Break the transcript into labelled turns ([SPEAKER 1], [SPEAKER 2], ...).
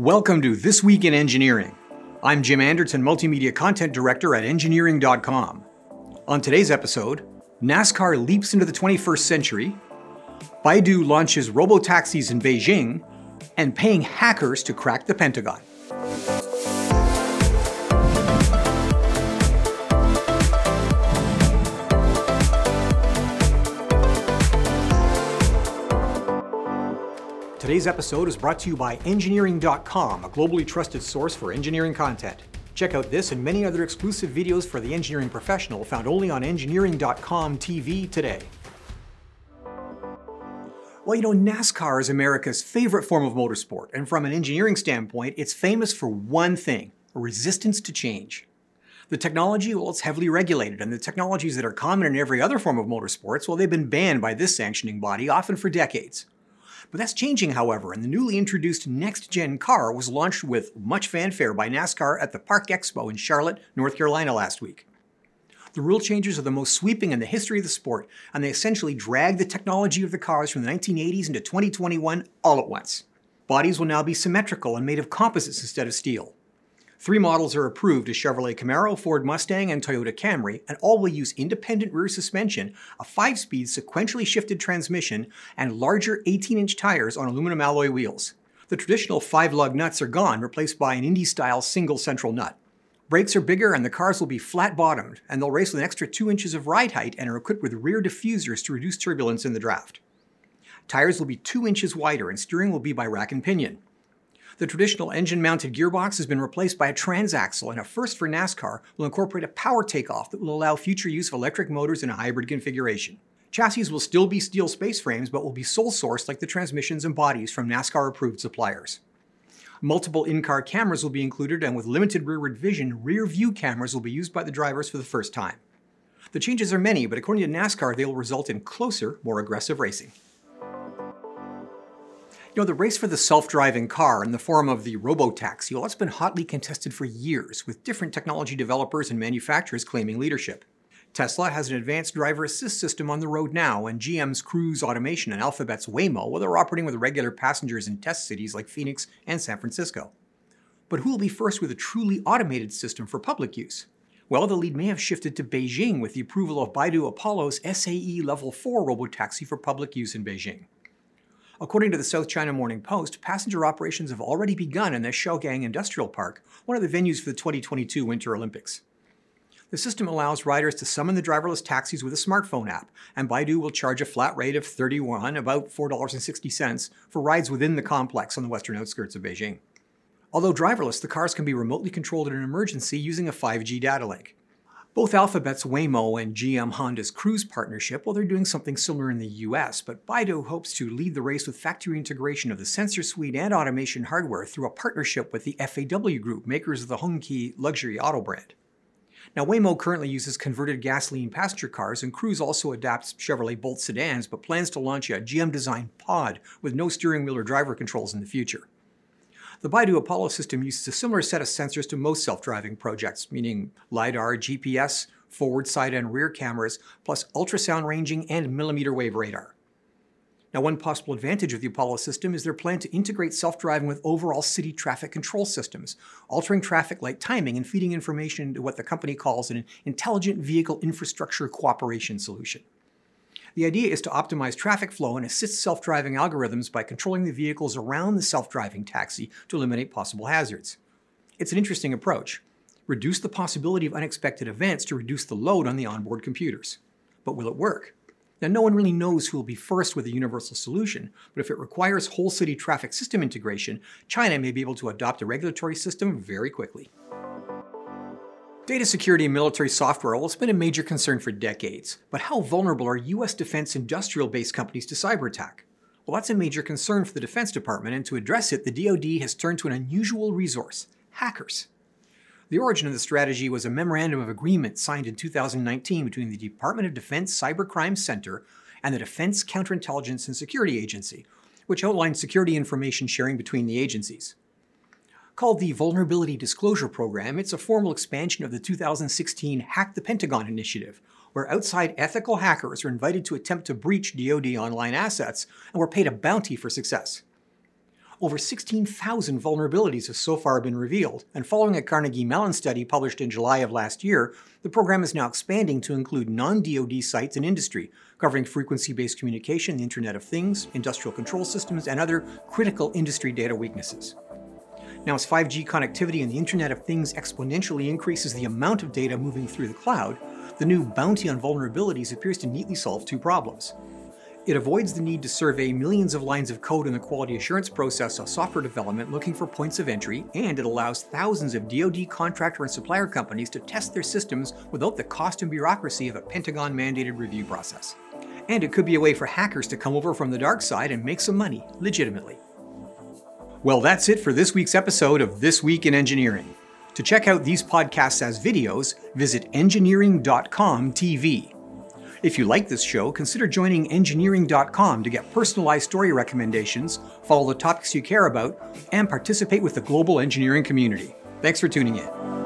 [SPEAKER 1] Welcome to This Week in Engineering. I'm Jim Anderton, Multimedia Content Director at Engineering.com. On today's episode, NASCAR leaps into the 21st century, Baidu launches robotaxis in Beijing, and paying hackers to crack the Pentagon. Today's episode is brought to you by Engineering.com, a globally trusted source for engineering content. Check out this and many other exclusive videos for the engineering professional found only on Engineering.com TV today. Well, you know, NASCAR is America's favorite form of motorsport, and from an engineering standpoint, it's famous for one thing resistance to change. The technology, well, it's heavily regulated, and the technologies that are common in every other form of motorsports, well, they've been banned by this sanctioning body, often for decades. But that's changing, however, and the newly introduced next gen car was launched with much fanfare by NASCAR at the Park Expo in Charlotte, North Carolina last week. The rule changes are the most sweeping in the history of the sport, and they essentially drag the technology of the cars from the 1980s into 2021 all at once. Bodies will now be symmetrical and made of composites instead of steel. Three models are approved as Chevrolet Camaro, Ford Mustang, and Toyota Camry, and all will use independent rear suspension, a 5-speed sequentially shifted transmission, and larger 18-inch tires on aluminum alloy wheels. The traditional 5-lug nuts are gone, replaced by an Indy-style single central nut. Brakes are bigger and the cars will be flat-bottomed, and they'll race with an extra 2 inches of ride height and are equipped with rear diffusers to reduce turbulence in the draft. Tires will be 2 inches wider and steering will be by rack and pinion. The traditional engine mounted gearbox has been replaced by a transaxle, and a first for NASCAR will incorporate a power takeoff that will allow future use of electric motors in a hybrid configuration. Chassis will still be steel space frames, but will be sole sourced like the transmissions and bodies from NASCAR approved suppliers. Multiple in car cameras will be included, and with limited rearward vision, rear view cameras will be used by the drivers for the first time. The changes are many, but according to NASCAR, they will result in closer, more aggressive racing. You know, the race for the self driving car in the form of the robotaxi, well, it's been hotly contested for years, with different technology developers and manufacturers claiming leadership. Tesla has an advanced driver assist system on the road now, and GM's Cruise Automation and Alphabet's Waymo, well, they're operating with regular passengers in test cities like Phoenix and San Francisco. But who will be first with a truly automated system for public use? Well, the lead may have shifted to Beijing with the approval of Baidu Apollo's SAE Level 4 robotaxi for public use in Beijing. According to the South China Morning Post, passenger operations have already begun in the Shougang Industrial Park, one of the venues for the 2022 Winter Olympics. The system allows riders to summon the driverless taxis with a smartphone app, and Baidu will charge a flat rate of 31, about $4.60, for rides within the complex on the western outskirts of Beijing. Although driverless, the cars can be remotely controlled in an emergency using a 5G data link. Both Alphabet's Waymo and GM Honda's Cruise partnership, well, they're doing something similar in the US, but Baidu hopes to lead the race with factory integration of the sensor suite and automation hardware through a partnership with the FAW Group, makers of the Hongqi luxury auto brand. Now, Waymo currently uses converted gasoline passenger cars, and Cruise also adapts Chevrolet Bolt sedans, but plans to launch a GM designed pod with no steering wheel or driver controls in the future. The Baidu Apollo system uses a similar set of sensors to most self driving projects, meaning LiDAR, GPS, forward, side, and rear cameras, plus ultrasound ranging and millimeter wave radar. Now, one possible advantage of the Apollo system is their plan to integrate self driving with overall city traffic control systems, altering traffic light timing and feeding information into what the company calls an intelligent vehicle infrastructure cooperation solution. The idea is to optimize traffic flow and assist self driving algorithms by controlling the vehicles around the self driving taxi to eliminate possible hazards. It's an interesting approach. Reduce the possibility of unexpected events to reduce the load on the onboard computers. But will it work? Now, no one really knows who will be first with a universal solution, but if it requires whole city traffic system integration, China may be able to adopt a regulatory system very quickly. Data security in military software well, has been a major concern for decades, but how vulnerable are U.S. defense industrial based companies to cyber attack? Well, that's a major concern for the Defense Department, and to address it, the DoD has turned to an unusual resource hackers. The origin of the strategy was a memorandum of agreement signed in 2019 between the Department of Defense Cybercrime Center and the Defense Counterintelligence and Security Agency, which outlined security information sharing between the agencies. Called the Vulnerability Disclosure Program, it's a formal expansion of the 2016 Hack the Pentagon initiative, where outside ethical hackers are invited to attempt to breach DoD online assets and were paid a bounty for success. Over 16,000 vulnerabilities have so far been revealed, and following a Carnegie Mellon study published in July of last year, the program is now expanding to include non DoD sites and industry, covering frequency based communication, the Internet of Things, industrial control systems, and other critical industry data weaknesses. Now, as 5G connectivity and the Internet of Things exponentially increases the amount of data moving through the cloud, the new bounty on vulnerabilities appears to neatly solve two problems. It avoids the need to survey millions of lines of code in the quality assurance process of software development looking for points of entry, and it allows thousands of DoD contractor and supplier companies to test their systems without the cost and bureaucracy of a Pentagon mandated review process. And it could be a way for hackers to come over from the dark side and make some money, legitimately. Well, that's it for this week's episode of This Week in Engineering. To check out these podcasts as videos, visit engineering.com TV. If you like this show, consider joining engineering.com to get personalized story recommendations, follow the topics you care about, and participate with the global engineering community. Thanks for tuning in.